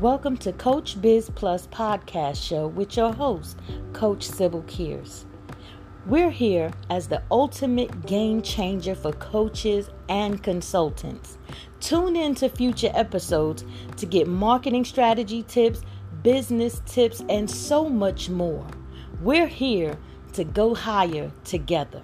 Welcome to Coach Biz Plus podcast show with your host, Coach Sybil Kears. We're here as the ultimate game changer for coaches and consultants. Tune in to future episodes to get marketing strategy tips, business tips, and so much more. We're here to go higher together.